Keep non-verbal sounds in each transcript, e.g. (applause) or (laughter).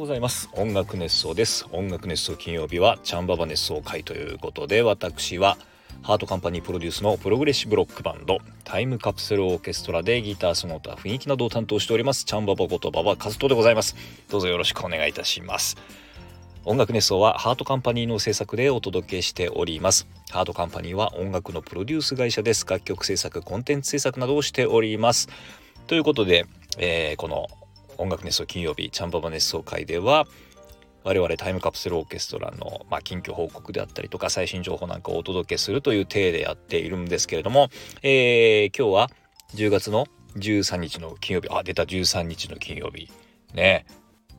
ございます。音楽熱想です。音楽熱想金曜日はチャンババ熱想回ということで私はハートカンパニープロデュースのプログレッシブロックバンドタイムカプセルオーケストラでギターその他雰囲気などを担当しております。チャンババことババカズトでございます。どうぞよろしくお願いいたします。音楽熱想はハートカンパニーの制作でお届けしております。ハートカンパニーは音楽のプロデュース会社です。楽曲制作コンテンツ制作などをしております。ということで、えー、この音楽熱奏金曜日チャンババ熱奏会では我々タイムカプセルオーケストラの、まあ、近況報告であったりとか最新情報なんかをお届けするという体でやっているんですけれども、えー、今日は10月の13日の金曜日。あ出た13日の金曜日。ね。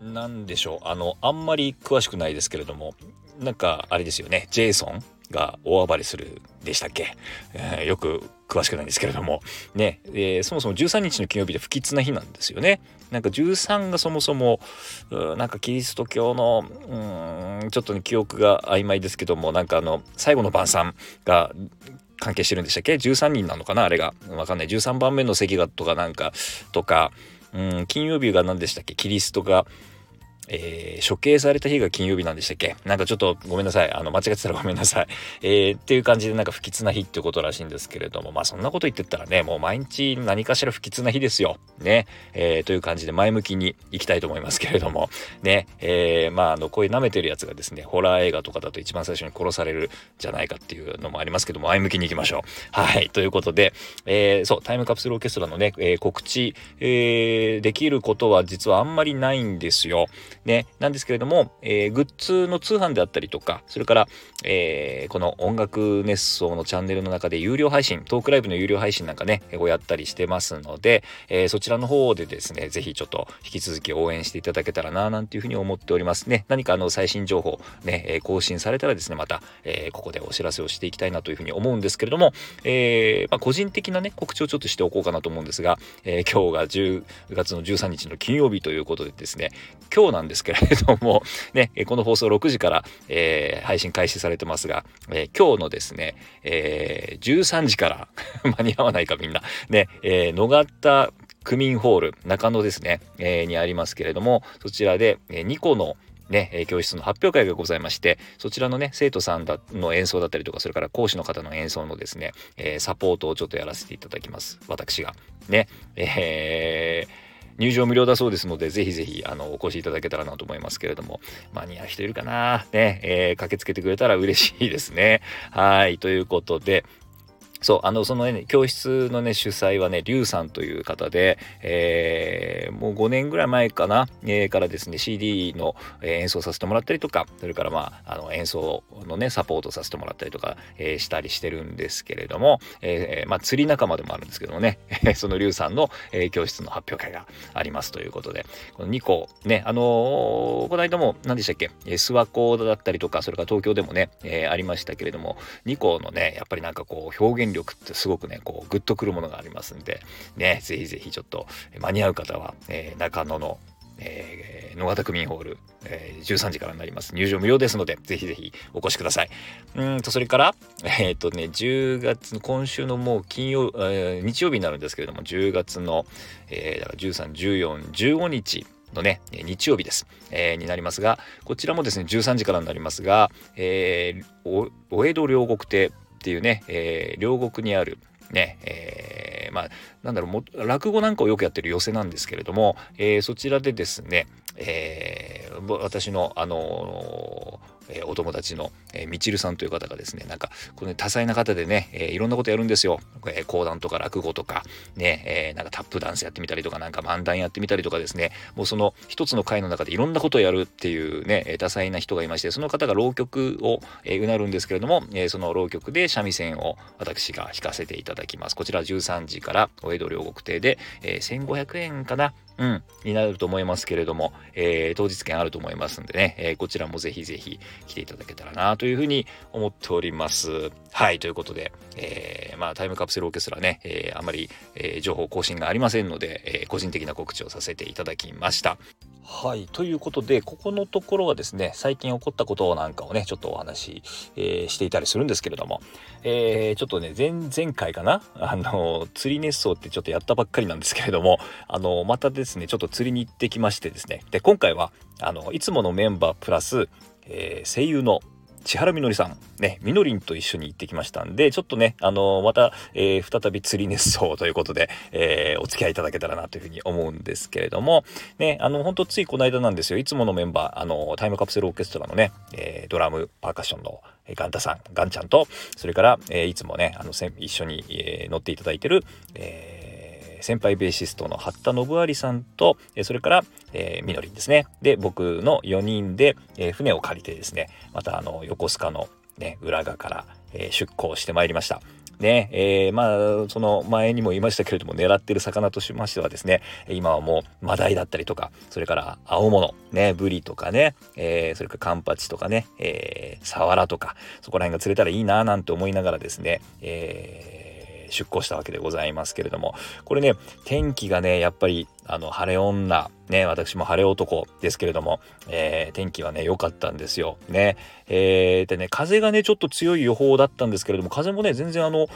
何でしょう。あのあんまり詳しくないですけれどもなんかあれですよね。ジェイソンが大暴れするでしたっけ、えー、よく詳しくないんですけれども。ね、えー、そもそも13日の金曜日で不吉な日なんですよね。なんか13がそもそもなんかキリスト教のうんちょっと、ね、記憶が曖昧ですけどもなんかあの最後の晩餐が関係してるんでしたっけ？13人なのかな？あれが。わかんない。13番目の席がとかなんかとかうん金曜日が何でしたっけ？キリストがえー、処刑された日が金曜日なんでしたっけ？なんかちょっとごめんなさい。あの、間違ってたらごめんなさい。(laughs) えー、っていう感じでなんか不吉な日ってことらしいんですけれども、まあそんなこと言ってたらね、もう毎日何かしら不吉な日ですよ。ね。えー、という感じで前向きに行きたいと思いますけれども、(laughs) ね。えー、まああの、こういう舐めてるやつがですね、ホラー映画とかだと一番最初に殺されるじゃないかっていうのもありますけども、前向きに行きましょう。(laughs) はい。ということで、えー、そう、タイムカプセルオーケストラのね、えー、告知、えー、できることは実はあんまりないんですよ。ね。なんですけれども、えー、グッズの通販であったりとか、それから、えー、この音楽熱奏のチャンネルの中で有料配信、トークライブの有料配信なんかね、をやったりしてますので、えー、そちらの方でですね、ぜひちょっと引き続き応援していただけたらな、なんていうふうに思っておりますね。何かあの最新情報ね、更新されたらですね、また、えここでお知らせをしていきたいなというふうに思うんですけれども、えまあ、個人的なね、告知をちょっとしておこうかなと思うんですが、え今日が10月の13日の金曜日ということでですね、今日なんですですけれど、も (laughs) ね、この放送6時から、えー、配信開始されてますが、えー、今日のですね、えー、13時から (laughs) 間に合わないかみんな、ね、えー、野方区民ホール中野ですね、えー、にありますけれども、そちらで、えー、2個のね、教室の発表会がございましてそちらのね生徒さんだの演奏だったりとかそれから講師の方の演奏のですね、えー、サポートをちょっとやらせていただきます。私が。ねえー入場無料だそうですので、ぜひぜひ、あの、お越しいただけたらなと思いますけれども、間に合う人いるかな？ね、えー、駆けつけてくれたら嬉しいですね。はい、ということで、そう、あの、そのね、教室のね、主催はね、リュウさんという方で、えー、もう5年ぐらい前かな、えー、からですね、CD の演奏させてもらったりとか、それからまあ、あの、演奏のね、サポートさせてもらったりとか、えー、したりしてるんですけれども、えー、まあ、釣り仲間でもあるんですけどもね、(laughs) そのリュウさんの、えー、教室の発表会がありますということで、この2個、ね、あのー、この間も、何でしたっけ、諏訪湖だったりとか、それから東京でもね、えー、ありましたけれども、2個のね、やっぱりなんかこう、表現力ってすごくねこうグッとくるものがありますんでねぜひぜひちょっと間に合う方は、えー、中野のえー、野方区民ホール、えー、13時からになります。入場無料ですので、ぜひぜひお越しください。うんと、それから、えっ、ー、とね、10月の今週のもう金曜、えー、日曜日になるんですけれども、10月の、えー、だから13、14、15日、のね、日曜日です、えー、になりますが、こちらもですね、13時からになりますが、えー、お江戸両国亭っていうね、えー、両国にあるね、えー、まあなんだろうも落語なんかをよくやってる寄席なんですけれども、えー、そちらでですね、えー、私のあのえー、お友達の、えー、みちるさんという方がですね、なんか、この多彩な方でね、えー、いろんなことやるんですよ。えー、講談とか落語とか、ね、えー、なんかタップダンスやってみたりとか、なんか漫談やってみたりとかですね、もうその一つの会の中でいろんなことをやるっていうね、多彩な人がいまして、その方が浪曲を、えー、うなるんですけれども、えー、その浪曲で三味線を私が弾かせていただきます。こちら13時からお江戸両国亭で、えー、1500円かなうん、になると思いますけれども、えー、当日券あると思いますんでね、えー、こちらもぜひぜひ来ていただけたらなというふうに思っております。はい、ということで、えー、まあタイムカプセルオーケストラね、え、あまり、え、情報更新がありませんので、え、個人的な告知をさせていただきました。はい。ということでここのところはですね最近起こったことなんかをねちょっとお話し、えー、していたりするんですけれども、えー、ちょっとね前々回かな？(laughs) あの釣り熱奏ってちょっとやったばっかりなんですけれどもあのまたですねちょっと釣りに行ってきましてですね。で今回はあのいつものメンバープラス、えー、声優の千原みのりさん、ね、みのりんと一緒に行ってきましたんで、ちょっとね、あのー、また、えー、再び釣り熱奏ということで、えー、お付き合いいただけたらなというふうに思うんですけれども、ね、あの、本当ついこの間なんですよ、いつものメンバー、あの、タイムカプセルオーケストラのね、えドラム、パーカッションのえガンタさん、ガンちゃんと、それから、えいつもね、あの、一緒に、え乗っていただいてる、え先輩ベーシストの八田信有さんと、えそれから、えー、みのりんですね。で、僕の4人で、えー、船を借りてですね、またあの、横須賀のね、浦賀から、えー、出港してまいりました。ね、えー、まあ、その前にも言いましたけれども、狙ってる魚としましてはですね、今はもうマダイだったりとか、それから青物、ね、ブリとかね、えー、それからカンパチとかね、えー、サワラとか、そこら辺が釣れたらいいななんて思いながらですね、えー出航したわけでございますけれどもこれね天気がねやっぱりあの晴れ女。ね私も晴れ男ですけれども、えー、天気はね良かったんですよ。ね。えー、でね風がねちょっと強い予報だったんですけれども風もね全然あの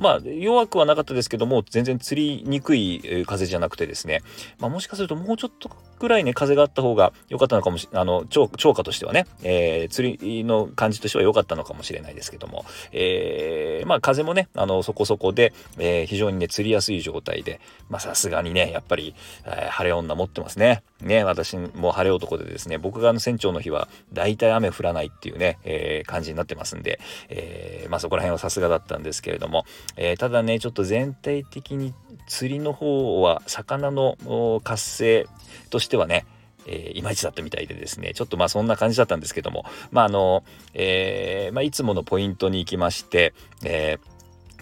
まあ弱くはなかったですけども全然釣りにくい風じゃなくてですね、まあ、もしかするともうちょっとぐらいね風があった方が良かったのかもしあの超超過としてはね、えー、釣りの感じとしては良かったのかもしれないですけども、えー、まあ風もねあのそこそこで、えー、非常にね釣りやすい状態で。まあさすがにねやっぱりえー、晴れ女持ってますね。ね、私も晴れ男でですね、僕があの船長の日は大体雨降らないっていうね、えー、感じになってますんで、えー、まあそこら辺はさすがだったんですけれども、えただね、ちょっと全体的に釣りの方は魚の活性としてはね、え、いまいちだったみたいでですね、ちょっとまあそんな感じだったんですけども、まああの、えー、まあいつものポイントに行きまして、えー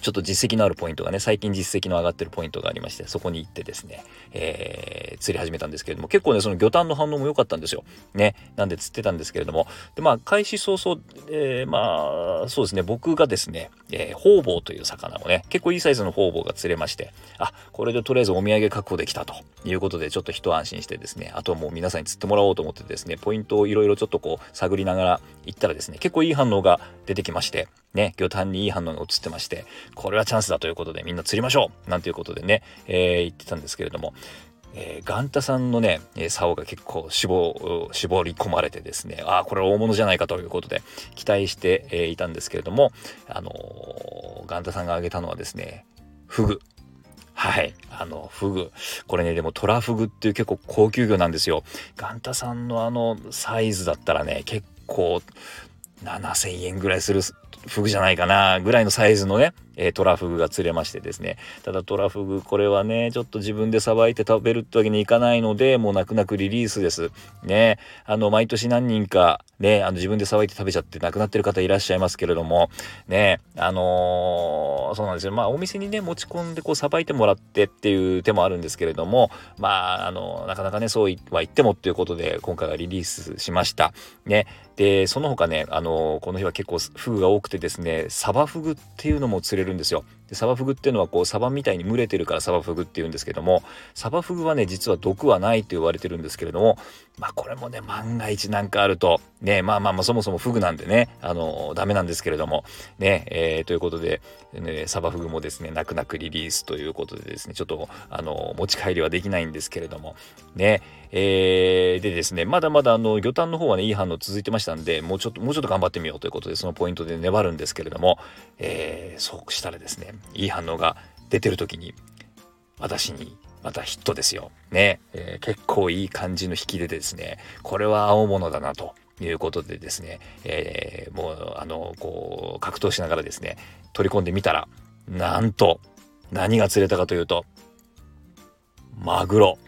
ちょっと実績のあるポイントがね、最近実績の上がってるポイントがありまして、そこに行ってですね、えー、釣り始めたんですけれども、結構ね、その魚探の反応も良かったんですよ。ね。なんで釣ってたんですけれども、で、まあ、開始早々、えー、まあ、そうですね、僕がですね、えー、ホウボウという魚をね、結構いいサイズのホウボウが釣れまして、あ、これでとりあえずお土産確保できたということで、ちょっと一安心してですね、あとはもう皆さんに釣ってもらおうと思ってですね、ポイントをいろいろちょっとこう、探りながら行ったらですね、結構いい反応が出てきまして、ね、魚探にいい反応が映ってまして、これはチャンスだということでみんな釣りましょうなんていうことでね、えー、言ってたんですけれども、えー、ガンタさんのね、竿が結構絞絞り込まれてですね、ああ、これ大物じゃないかということで期待して、えー、いたんですけれども、あのー、ガンタさんが挙げたのはですね、フグ。はい。あの、フグ。これね、でもトラフグっていう結構高級魚なんですよ。ガンタさんのあのサイズだったらね、結構7000円ぐらいするフグじゃないかなぐらいのサイズのね、えー、トラフグが釣れましてですね。ただトラフグこれはねちょっと自分でさばいて食べるってわけにいかないのでもう泣く泣くリリースです。ね。あの毎年何人かねあの自分でさばいて食べちゃって亡くなってる方いらっしゃいますけれども。ね。あのー、そうなんですよ。まあお店にね持ち込んでこうさばいてもらってっていう手もあるんですけれどもまああのなかなかねそうは言ってもっていうことで今回はリリースしました。ね。でその他ねあのー、この日は結構フグが多多くてですねサバフグっていうのも釣れるんですよ。でサバフグっていうのはこうサバみたいに群れてるからサバフグっていうんですけどもサバフグはね実は毒はないと言われてるんですけれどもまあこれもね万が一なんかあるとねまあまあまあそもそもフグなんでねあのダメなんですけれどもねえー、ということで、ね、サバフグもですね泣く泣くリリースということでですねちょっとあの持ち帰りはできないんですけれどもねえー、でですねまだまだあの魚探の方はねいい反応続いてましたんでもうちょっともうちょっと頑張ってみようということでそのポイントで粘るんですけれども、えー、そうしたらですねいい反応が出てる時に私にまたヒットですよ。ね、えー、結構いい感じの引きでですねこれは青物だなということでですね、えー、もうあのこう格闘しながらですね取り込んでみたらなんと何が釣れたかというとマグロ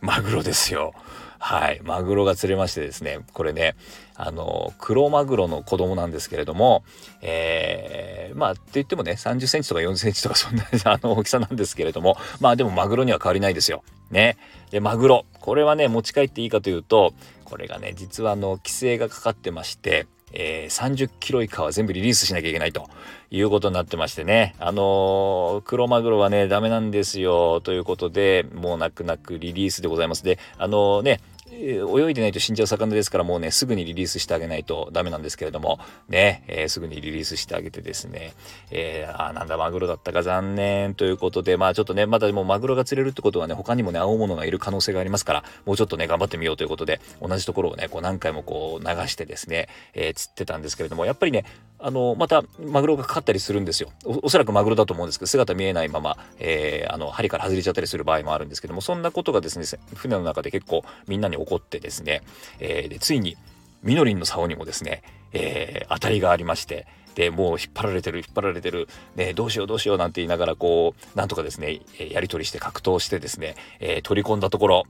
マグロですよ。はい、マグロが釣れましてですね、これね、あの、黒マグロの子供なんですけれども、えー、まあ、って言ってもね、30センチとか40センチとかそんな (laughs) あの大きさなんですけれども、まあでもマグロには変わりないですよ。ね。で、マグロ。これはね、持ち帰っていいかというと、これがね、実はあの、規制がかかってまして、えー、30キロ以下は全部リリースしなきゃいけないということになってましてね。あのー、クロマグロはね、ダメなんですよ。ということで、もう泣く泣くリリースでございます。で、あのー、ね、泳いでないと死んじゃう魚ですからもうねすぐにリリースしてあげないとダメなんですけれども。ね、えー、すぐにリリースしてあげてですね、えー、あなんだマグロだったか残念ということで。まあちょっとねまだもうマグロが釣れるってことはね他にもね青物がいる可能性がありますからもうちょっとね頑張ってみようということで同じところをねこう何回もこう流してですね、えー、釣ってたんですけれども。やっぱりねあのまたマグロがかかったりするんですよ。おそらくマグロだと思うんですけど姿見えないまま、えー、あの針から外れちゃったりする場合もあるんですけどもそんなことがですね船の中で結構みんなに起こってですね、えー、でついにみのりんの竿にもですね、えー、当たりがありましてでもう引っ張られてる引っ張られてる、ね、どうしようどうしようなんて言いながらこうなんとかですねやり取りして格闘してですね、えー、取り込んだところ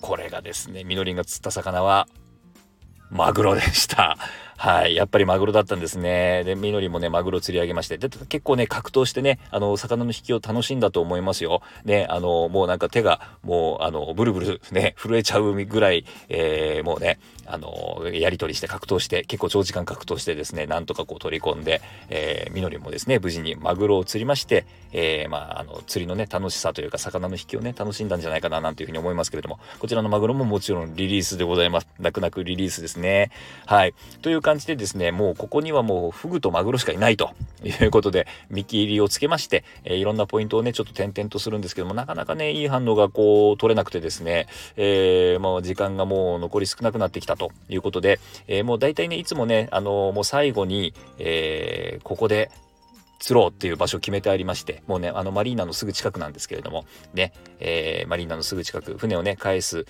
これがですねみのりんが釣った魚はマグロでした。はい。やっぱりマグロだったんですね。で、みのりもね、マグロ釣り上げまして。で、結構ね、格闘してね、あの、魚の引きを楽しんだと思いますよ。ね、あの、もうなんか手が、もう、あの、ブルブルね、震えちゃうぐらい、えー、もうね、あの、やり取りして格闘して、結構長時間格闘してですね、なんとかこう取り込んで、えー、みのりもですね、無事にマグロを釣りまして、えー、まあ、あの、釣りのね、楽しさというか、魚の引きをね、楽しんだんじゃないかな、なんていうふうに思いますけれども、こちらのマグロももちろんリリースでございます。泣く泣くリリースですね。はい。という感じでですね、もうここにはもうフグとマグロしかいないということで、見切りをつけまして、えー、いろんなポイントをね、ちょっと点々とするんですけども、なかなかね、いい反応がこう、取れなくてですね、えー、もう時間がもう残り少なくなってきたということで、えー、もう大体ね、いつもね、あのー、もう最後に、えー、ここで釣ろうっていう場所を決めてありまして、もうね、あのマリーナのすぐ近くなんですけれども、ね、えー、マリーナのすぐ近く、船をね、返す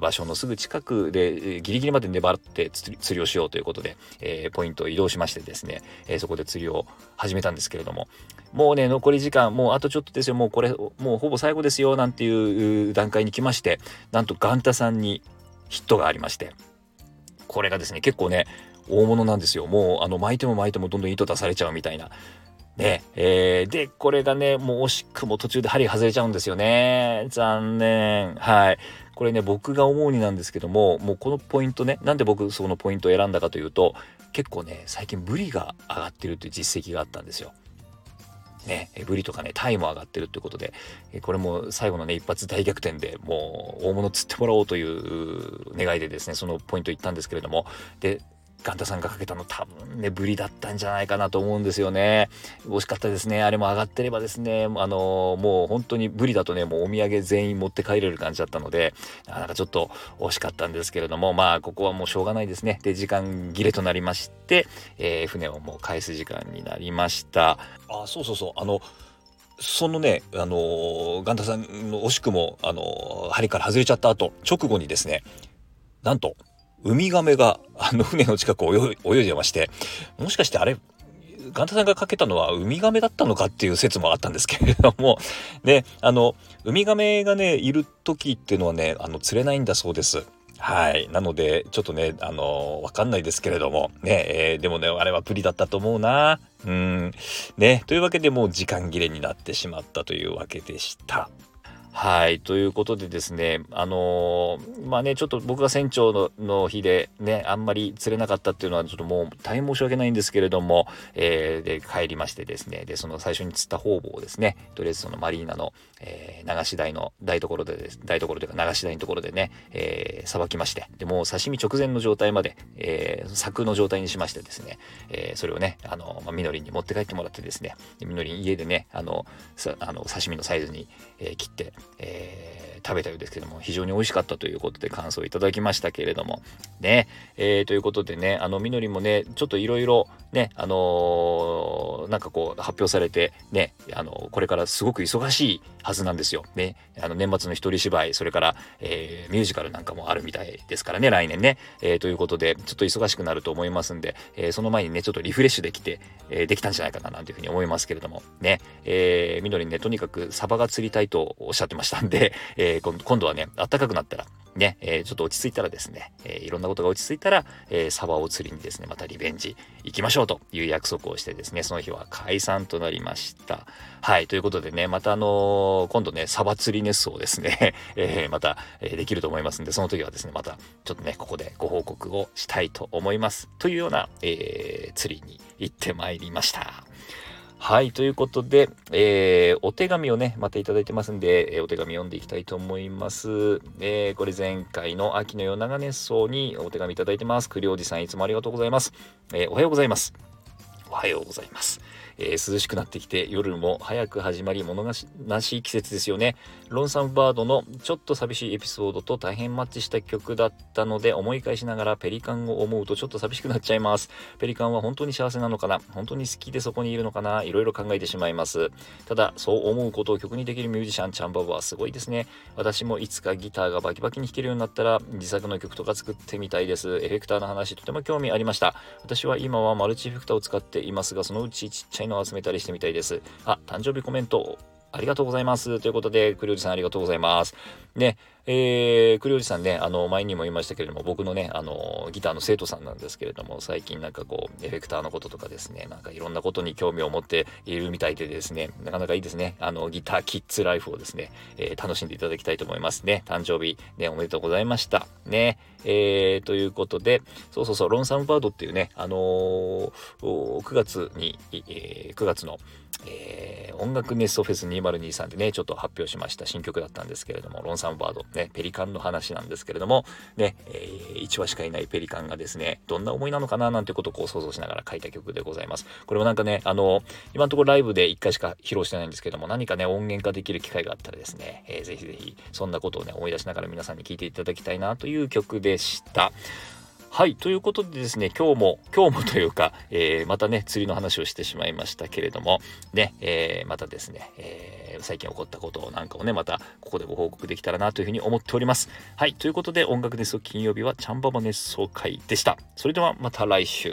場所のすぐ近くで、ギリギリまで粘って釣りをしようということで、えー、ポイントを移動しましてですね、えー、そこで釣りを始めたんですけれども、もうね、残り時間、もうあとちょっとですよ、もうこれ、もうほぼ最後ですよ、なんていう段階に来まして、なんとガンタさんにヒットがありまして、これがですね、結構ね、大物なんですよ。もう、あの、巻いても巻いてもどんどん糸出されちゃうみたいな。ね、えー、で、これがね、もう惜しくも途中で針外れちゃうんですよね。残念。はい。これね、僕が思うになんですけども、もうこのポイントね、なんで僕そのポイントを選んだかというと、結構ね、最近ブリが上がってるっていう実績があったんですよ。ね、ブリとかね、タイも上がってるってことで、これも最後のね、一発大逆転でもう大物釣ってもらおうという願いでですね、そのポイント行ったんですけれども、で、ガンタさんがかけたの多分ね、ブリだったんじゃないかなと思うんですよね。惜しかったですね。あれも上がってればですね、あのー、もう本当にブリだとね、もうお土産全員持って帰れる感じだったので、なかなかちょっと惜しかったんですけれども、まあ、ここはもうしょうがないですね。で、時間切れとなりまして、えー、船をもう返す時間になりました。あ、そうそうそう。あの、そのね、あのー、ガンタさんの惜しくも、あのー、針から外れちゃった後、直後にですね、なんと、ウミガメがあの (laughs) 船の近くを泳いでまして、もしかしてあれ、ガンタさんがかけたのはウミガメだったのかっていう説もあったんですけれども、(laughs) ね、あの、ウミガメがね、いる時っていうのはね、あの、釣れないんだそうです。はい。なので、ちょっとね、あのわかんないですけれども、ね、えー、でもね、あれはプリだったと思うな。うん。ね、というわけでもう時間切れになってしまったというわけでした。はい。ということでですね、あのー、まあね、ちょっと僕が船長のの日でね、あんまり釣れなかったっていうのは、ちょっともう大変申し訳ないんですけれども、えー、で、帰りましてですね、で、その最初に釣った方々をですね、とりあえずそのマリーナの、えー、流し台の台所でです、台所というか流し台のところでね、えー、さばきまして、で、もう刺身直前の状態まで、えー、柵の状態にしましてですね、えー、それをね、あの、まあ、みのりんに持って帰ってもらってですね、みのりん家でね、あの、さあの刺身のサイズに、えー、切って、えー、食べたようですけども、非常に美味しかったということで感想いただきましたけれども、ね、えー、ということでね、あの、みのりもね、ちょっといろいろね、あのー、なんかこう、発表されて、ね、あのこれからすごく忙しいはずなんですよ。ね、あの、年末の一人芝居、それから、え、ミュージカルなんかもあるみたいですからね、来年ね。え、ということで、ちょっと忙しくなると思いますんで、えその前にね、ちょっとリフレッシュできて、えできたんじゃないかな、なんていうふうに思いますけれども、ね、えー、みのりね、とにかくサバが釣りたいとおっしゃってましたんで、(laughs) えー、今度はね、暖かくなったら、ね、えー、ちょっと落ち着いたらですね、えー、いろんなことが落ち着いたら、えー、サバを釣りにですね、またリベンジ行きましょうという約束をしてですね、その日は解散となりました。はい、ということでね、またあの今度ね、サバ釣りネスをですね、(laughs) えまた、えできると思いますんで、その時はですね、またちょっとね、ここでご報告をしたいと思います。というような、え釣りに行ってまいりました。はい、ということで、えー、お手紙をね、またいただいてますんで、えー、お手紙読んでいきたいと思います。えー、これ前回の秋の夜長熱奏にお手紙いただいてます。栗おじさんいつもありがとうございます。えおはようございます。おはようございます。えー、涼しくなってきて夜も早く始まり物悲しい季節ですよね。ロンサムバードのちょっと寂しいエピソードと大変マッチした曲だったので思い返しながらペリカンを思うとちょっと寂しくなっちゃいます。ペリカンは本当に幸せなのかな？本当に好きでそこにいるのかな？いろいろ考えてしまいます。ただそう思うことを曲にできるミュージシャンチャンババはすごいですね。私もいつかギターがバキバキに弾けるようになったら自作の曲とか作ってみたいです。エフェクターの話とても興味ありました。私は今はマルチエフェクターを使っていますがそのうちちっちゃいのを集めたりしてみたいです。あ、誕生日コメントありがとうございます。ということで、栗おじさんありがとうございます。ね、えー、栗おじさんね、あの、前にも言いましたけれども、僕のね、あの、ギターの生徒さんなんですけれども、最近なんかこう、エフェクターのこととかですね、なんかいろんなことに興味を持っているみたいでですね、なかなかいいですね。あの、ギターキッズライフをですね、えー、楽しんでいただきたいと思いますね。誕生日、ね、おめでとうございました。ね、えー、ということで、そうそうそう、ロンサムバードっていうね、あのー、9月に、えー、9月の、えー、音楽ネストフェス2023でね、ちょっと発表しました新曲だったんですけれども、ロンサムバード、ね、ペリカンの話なんですけれども、ね、えー、1話しかいないペリカンがですね、どんな思いなのかななんてことをこう想像しながら書いた曲でございます。これもなんかね、あの、今のところライブで1回しか披露してないんですけども、何かね、音源化できる機会があったらですね、えー、ぜひぜひ、そんなことをね、思い出しながら皆さんに聴いていただきたいなという曲でした。はい。ということでですね、今日も、今日もというか、えー、またね、釣りの話をしてしまいましたけれども、ね、えー、またですね、えー、最近起こったことなんかをね、またここでご報告できたらなというふうに思っております。はい。ということで、音楽熱奏金曜日はチャンババ熱奏会でした。それではまた来週。